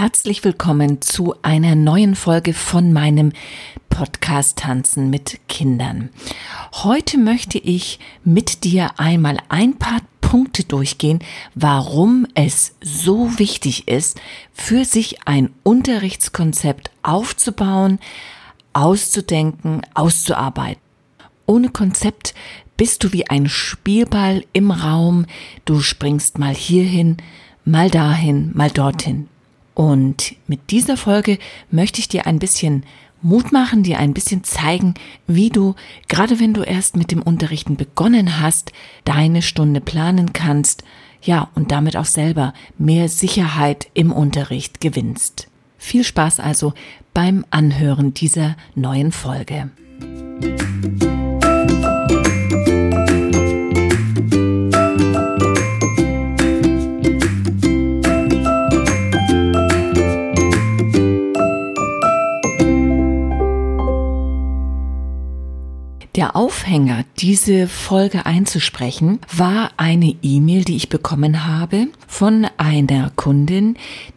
herzlich willkommen zu einer neuen Folge von meinem Podcast Tanzen mit Kindern. Heute möchte ich mit dir einmal ein paar Punkte durchgehen, warum es so wichtig ist, für sich ein Unterrichtskonzept aufzubauen, auszudenken, auszuarbeiten. Ohne Konzept bist du wie ein Spielball im Raum, du springst mal hierhin, mal dahin, mal dorthin. Und mit dieser Folge möchte ich dir ein bisschen Mut machen, dir ein bisschen zeigen, wie du, gerade wenn du erst mit dem Unterrichten begonnen hast, deine Stunde planen kannst, ja, und damit auch selber mehr Sicherheit im Unterricht gewinnst. Viel Spaß also beim Anhören dieser neuen Folge. Aufhänger, diese Folge einzusprechen, war eine E-Mail, die ich bekommen habe von einer Kundin,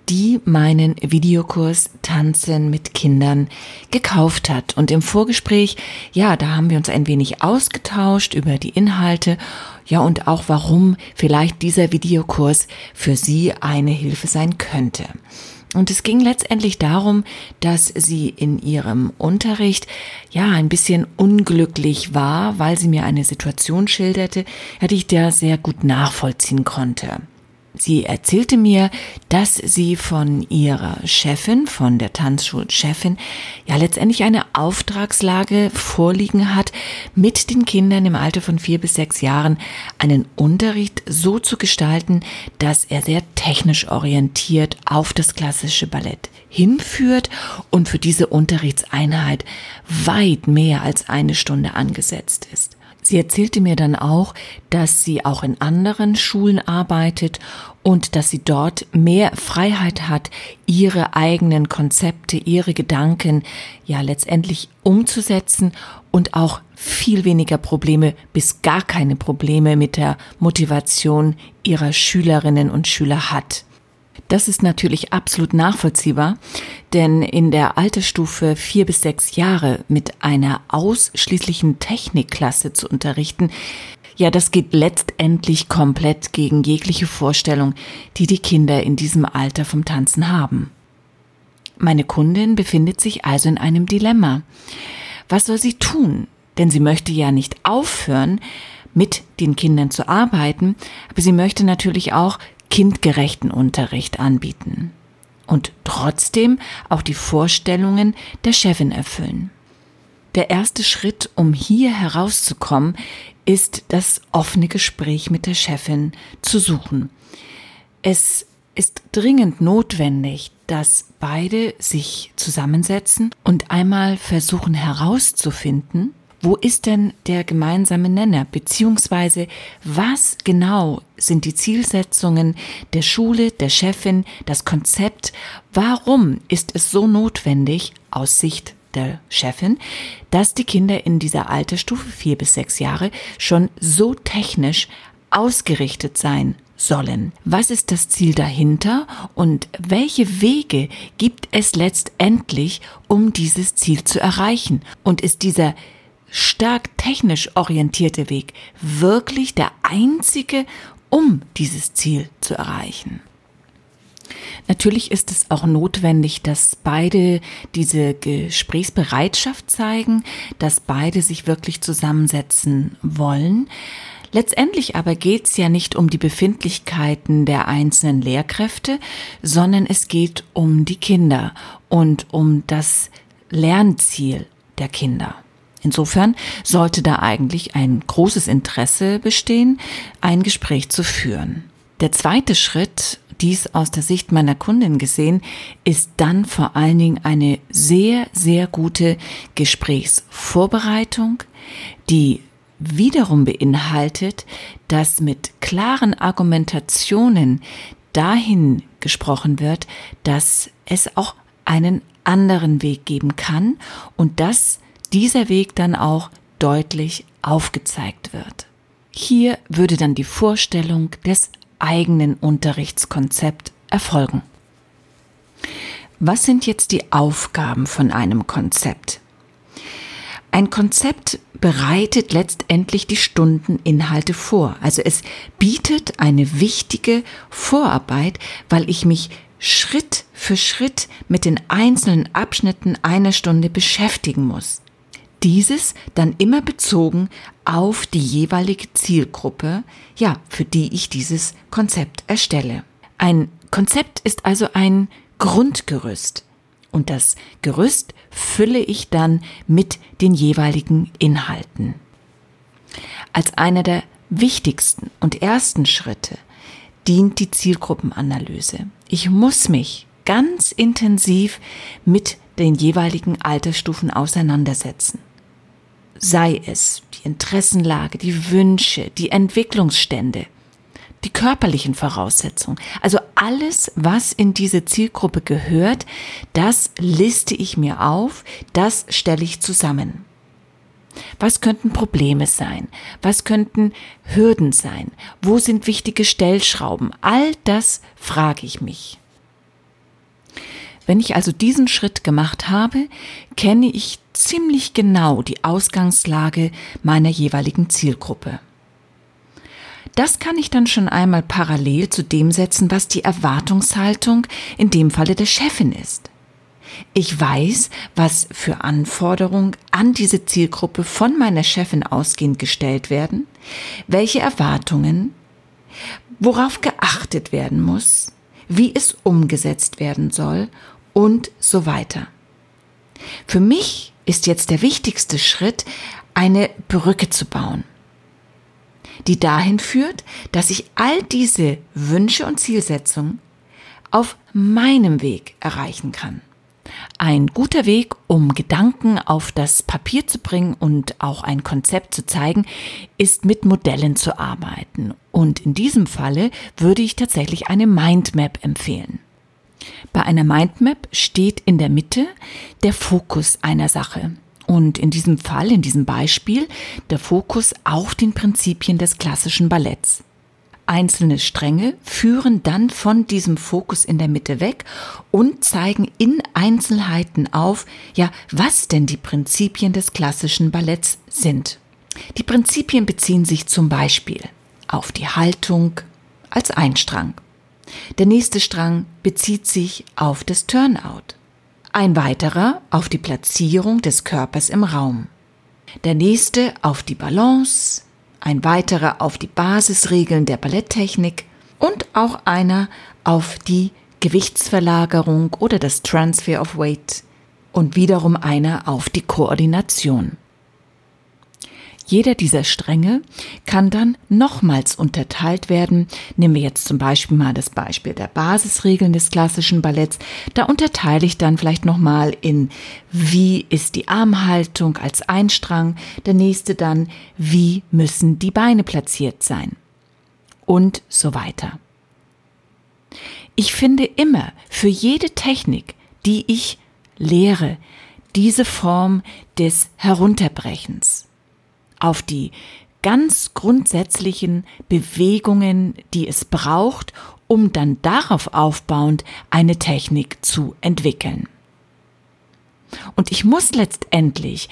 die meinen Videokurs Tanzen mit Kindern gekauft hat. Und im Vorgespräch, ja, da haben wir uns ein wenig ausgetauscht über die Inhalte, ja, und auch warum vielleicht dieser Videokurs für sie eine Hilfe sein könnte. Und es ging letztendlich darum, dass sie in ihrem Unterricht ja ein bisschen unglücklich war, weil sie mir eine Situation schilderte, die ich der sehr gut nachvollziehen konnte. Sie erzählte mir, dass sie von ihrer Chefin, von der Tanzschulchefin, ja letztendlich eine Auftragslage vorliegen hat, mit den Kindern im Alter von vier bis sechs Jahren einen Unterricht so zu gestalten, dass er sehr technisch orientiert auf das klassische Ballett hinführt und für diese Unterrichtseinheit weit mehr als eine Stunde angesetzt ist. Sie erzählte mir dann auch, dass sie auch in anderen Schulen arbeitet und dass sie dort mehr Freiheit hat, ihre eigenen Konzepte, ihre Gedanken ja letztendlich umzusetzen und auch viel weniger Probleme bis gar keine Probleme mit der Motivation ihrer Schülerinnen und Schüler hat. Das ist natürlich absolut nachvollziehbar, denn in der Altersstufe vier bis sechs Jahre mit einer ausschließlichen Technikklasse zu unterrichten, ja, das geht letztendlich komplett gegen jegliche Vorstellung, die die Kinder in diesem Alter vom Tanzen haben. Meine Kundin befindet sich also in einem Dilemma. Was soll sie tun? Denn sie möchte ja nicht aufhören, mit den Kindern zu arbeiten, aber sie möchte natürlich auch kindgerechten Unterricht anbieten und trotzdem auch die Vorstellungen der Chefin erfüllen. Der erste Schritt, um hier herauszukommen, ist das offene Gespräch mit der Chefin zu suchen. Es ist dringend notwendig, dass beide sich zusammensetzen und einmal versuchen herauszufinden, wo ist denn der gemeinsame Nenner? Beziehungsweise was genau sind die Zielsetzungen der Schule, der Chefin, das Konzept? Warum ist es so notwendig aus Sicht der Chefin, dass die Kinder in dieser Altersstufe vier bis sechs Jahre schon so technisch ausgerichtet sein sollen. Was ist das Ziel dahinter und welche Wege gibt es letztendlich, um dieses Ziel zu erreichen? Und ist dieser stark technisch orientierte Weg wirklich der einzige, um dieses Ziel zu erreichen. Natürlich ist es auch notwendig, dass beide diese Gesprächsbereitschaft zeigen, dass beide sich wirklich zusammensetzen wollen. Letztendlich aber geht es ja nicht um die Befindlichkeiten der einzelnen Lehrkräfte, sondern es geht um die Kinder und um das Lernziel der Kinder. Insofern sollte da eigentlich ein großes Interesse bestehen, ein Gespräch zu führen. Der zweite Schritt, dies aus der Sicht meiner Kundin gesehen, ist dann vor allen Dingen eine sehr, sehr gute Gesprächsvorbereitung, die wiederum beinhaltet, dass mit klaren Argumentationen dahin gesprochen wird, dass es auch einen anderen Weg geben kann und dass dieser Weg dann auch deutlich aufgezeigt wird. Hier würde dann die Vorstellung des eigenen Unterrichtskonzept erfolgen. Was sind jetzt die Aufgaben von einem Konzept? Ein Konzept bereitet letztendlich die Stundeninhalte vor. Also es bietet eine wichtige Vorarbeit, weil ich mich Schritt für Schritt mit den einzelnen Abschnitten einer Stunde beschäftigen muss. Dieses dann immer bezogen auf die jeweilige Zielgruppe, ja, für die ich dieses Konzept erstelle. Ein Konzept ist also ein Grundgerüst. Und das Gerüst fülle ich dann mit den jeweiligen Inhalten. Als einer der wichtigsten und ersten Schritte dient die Zielgruppenanalyse. Ich muss mich ganz intensiv mit den jeweiligen Altersstufen auseinandersetzen. Sei es die Interessenlage, die Wünsche, die Entwicklungsstände, die körperlichen Voraussetzungen. Also alles, was in diese Zielgruppe gehört, das liste ich mir auf, das stelle ich zusammen. Was könnten Probleme sein? Was könnten Hürden sein? Wo sind wichtige Stellschrauben? All das frage ich mich. Wenn ich also diesen Schritt gemacht habe, kenne ich ziemlich genau die Ausgangslage meiner jeweiligen Zielgruppe. Das kann ich dann schon einmal parallel zu dem setzen, was die Erwartungshaltung in dem Falle der Chefin ist. Ich weiß, was für Anforderungen an diese Zielgruppe von meiner Chefin ausgehend gestellt werden, welche Erwartungen, worauf geachtet werden muss, wie es umgesetzt werden soll und so weiter. Für mich ist jetzt der wichtigste Schritt, eine Brücke zu bauen die dahin führt, dass ich all diese Wünsche und Zielsetzungen auf meinem Weg erreichen kann. Ein guter Weg, um Gedanken auf das Papier zu bringen und auch ein Konzept zu zeigen, ist mit Modellen zu arbeiten. Und in diesem Falle würde ich tatsächlich eine Mindmap empfehlen. Bei einer Mindmap steht in der Mitte der Fokus einer Sache. Und in diesem Fall, in diesem Beispiel, der Fokus auf den Prinzipien des klassischen Balletts. Einzelne Stränge führen dann von diesem Fokus in der Mitte weg und zeigen in Einzelheiten auf, ja, was denn die Prinzipien des klassischen Balletts sind. Die Prinzipien beziehen sich zum Beispiel auf die Haltung als ein Strang. Der nächste Strang bezieht sich auf das Turnout ein weiterer auf die Platzierung des Körpers im Raum, der nächste auf die Balance, ein weiterer auf die Basisregeln der Balletttechnik und auch einer auf die Gewichtsverlagerung oder das Transfer of Weight und wiederum einer auf die Koordination. Jeder dieser Stränge kann dann nochmals unterteilt werden. Nehmen wir jetzt zum Beispiel mal das Beispiel der Basisregeln des klassischen Balletts. Da unterteile ich dann vielleicht nochmal in, wie ist die Armhaltung als ein Strang, der nächste dann, wie müssen die Beine platziert sein und so weiter. Ich finde immer für jede Technik, die ich lehre, diese Form des Herunterbrechens auf die ganz grundsätzlichen Bewegungen, die es braucht, um dann darauf aufbauend eine Technik zu entwickeln. Und ich muss letztendlich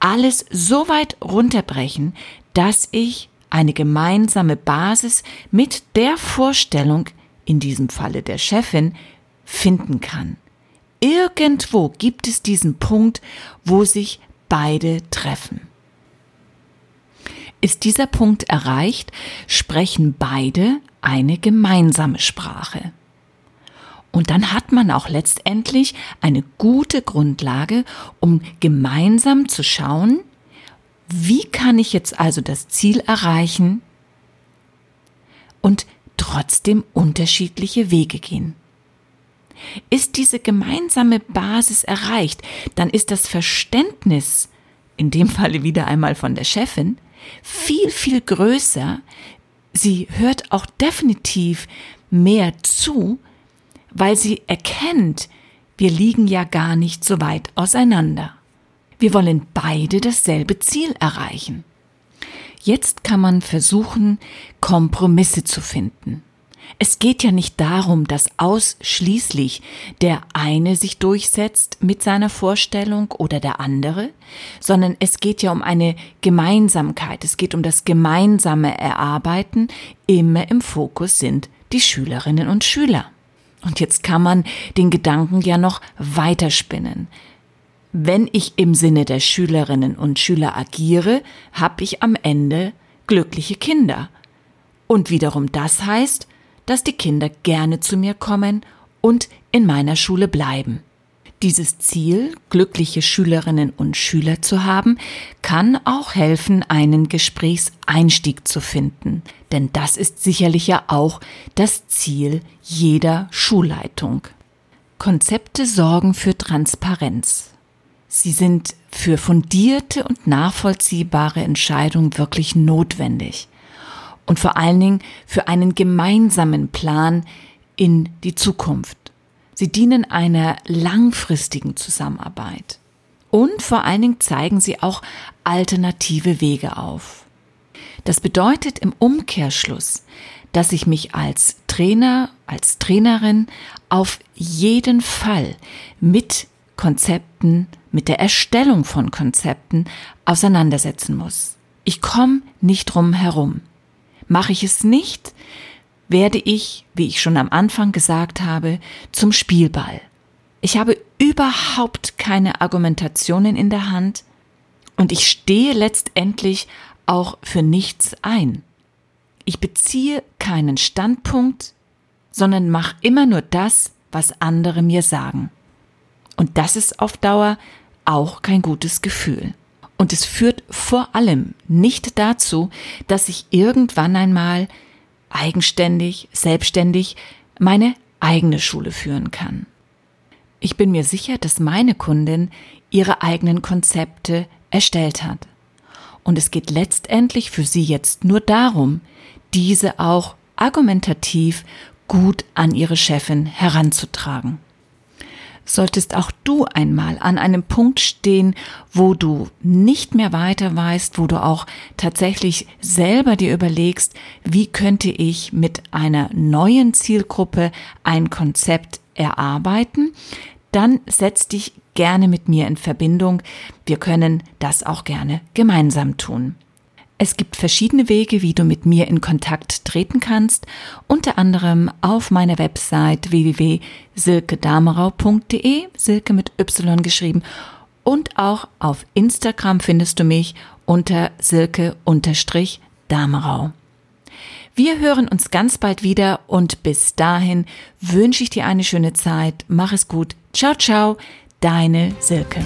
alles so weit runterbrechen, dass ich eine gemeinsame Basis mit der Vorstellung, in diesem Falle der Chefin, finden kann. Irgendwo gibt es diesen Punkt, wo sich beide treffen. Ist dieser Punkt erreicht, sprechen beide eine gemeinsame Sprache. Und dann hat man auch letztendlich eine gute Grundlage, um gemeinsam zu schauen, wie kann ich jetzt also das Ziel erreichen und trotzdem unterschiedliche Wege gehen. Ist diese gemeinsame Basis erreicht, dann ist das Verständnis, in dem Falle wieder einmal von der Chefin, viel, viel größer. Sie hört auch definitiv mehr zu, weil sie erkennt, wir liegen ja gar nicht so weit auseinander. Wir wollen beide dasselbe Ziel erreichen. Jetzt kann man versuchen, Kompromisse zu finden. Es geht ja nicht darum, dass ausschließlich der eine sich durchsetzt mit seiner Vorstellung oder der andere, sondern es geht ja um eine Gemeinsamkeit, es geht um das gemeinsame Erarbeiten, immer im Fokus sind die Schülerinnen und Schüler. Und jetzt kann man den Gedanken ja noch weiterspinnen. Wenn ich im Sinne der Schülerinnen und Schüler agiere, habe ich am Ende glückliche Kinder. Und wiederum das heißt, dass die Kinder gerne zu mir kommen und in meiner Schule bleiben. Dieses Ziel, glückliche Schülerinnen und Schüler zu haben, kann auch helfen, einen Gesprächseinstieg zu finden. Denn das ist sicherlich ja auch das Ziel jeder Schulleitung. Konzepte sorgen für Transparenz. Sie sind für fundierte und nachvollziehbare Entscheidungen wirklich notwendig und vor allen Dingen für einen gemeinsamen Plan in die Zukunft. Sie dienen einer langfristigen Zusammenarbeit. Und vor allen Dingen zeigen sie auch alternative Wege auf. Das bedeutet im Umkehrschluss, dass ich mich als Trainer, als Trainerin auf jeden Fall mit Konzepten, mit der Erstellung von Konzepten auseinandersetzen muss. Ich komme nicht drum herum. Mache ich es nicht, werde ich, wie ich schon am Anfang gesagt habe, zum Spielball. Ich habe überhaupt keine Argumentationen in der Hand und ich stehe letztendlich auch für nichts ein. Ich beziehe keinen Standpunkt, sondern mache immer nur das, was andere mir sagen. Und das ist auf Dauer auch kein gutes Gefühl. Und es führt vor allem nicht dazu, dass ich irgendwann einmal eigenständig, selbstständig meine eigene Schule führen kann. Ich bin mir sicher, dass meine Kundin ihre eigenen Konzepte erstellt hat. Und es geht letztendlich für sie jetzt nur darum, diese auch argumentativ gut an ihre Chefin heranzutragen. Solltest auch du einmal an einem Punkt stehen, wo du nicht mehr weiter weißt, wo du auch tatsächlich selber dir überlegst, wie könnte ich mit einer neuen Zielgruppe ein Konzept erarbeiten, dann setz dich gerne mit mir in Verbindung. Wir können das auch gerne gemeinsam tun. Es gibt verschiedene Wege, wie du mit mir in Kontakt treten kannst, unter anderem auf meiner Website www.silkedamerau.de, Silke mit Y geschrieben, und auch auf Instagram findest du mich unter Silke-Damerau. Wir hören uns ganz bald wieder und bis dahin wünsche ich dir eine schöne Zeit. Mach es gut. Ciao, ciao, deine Silke.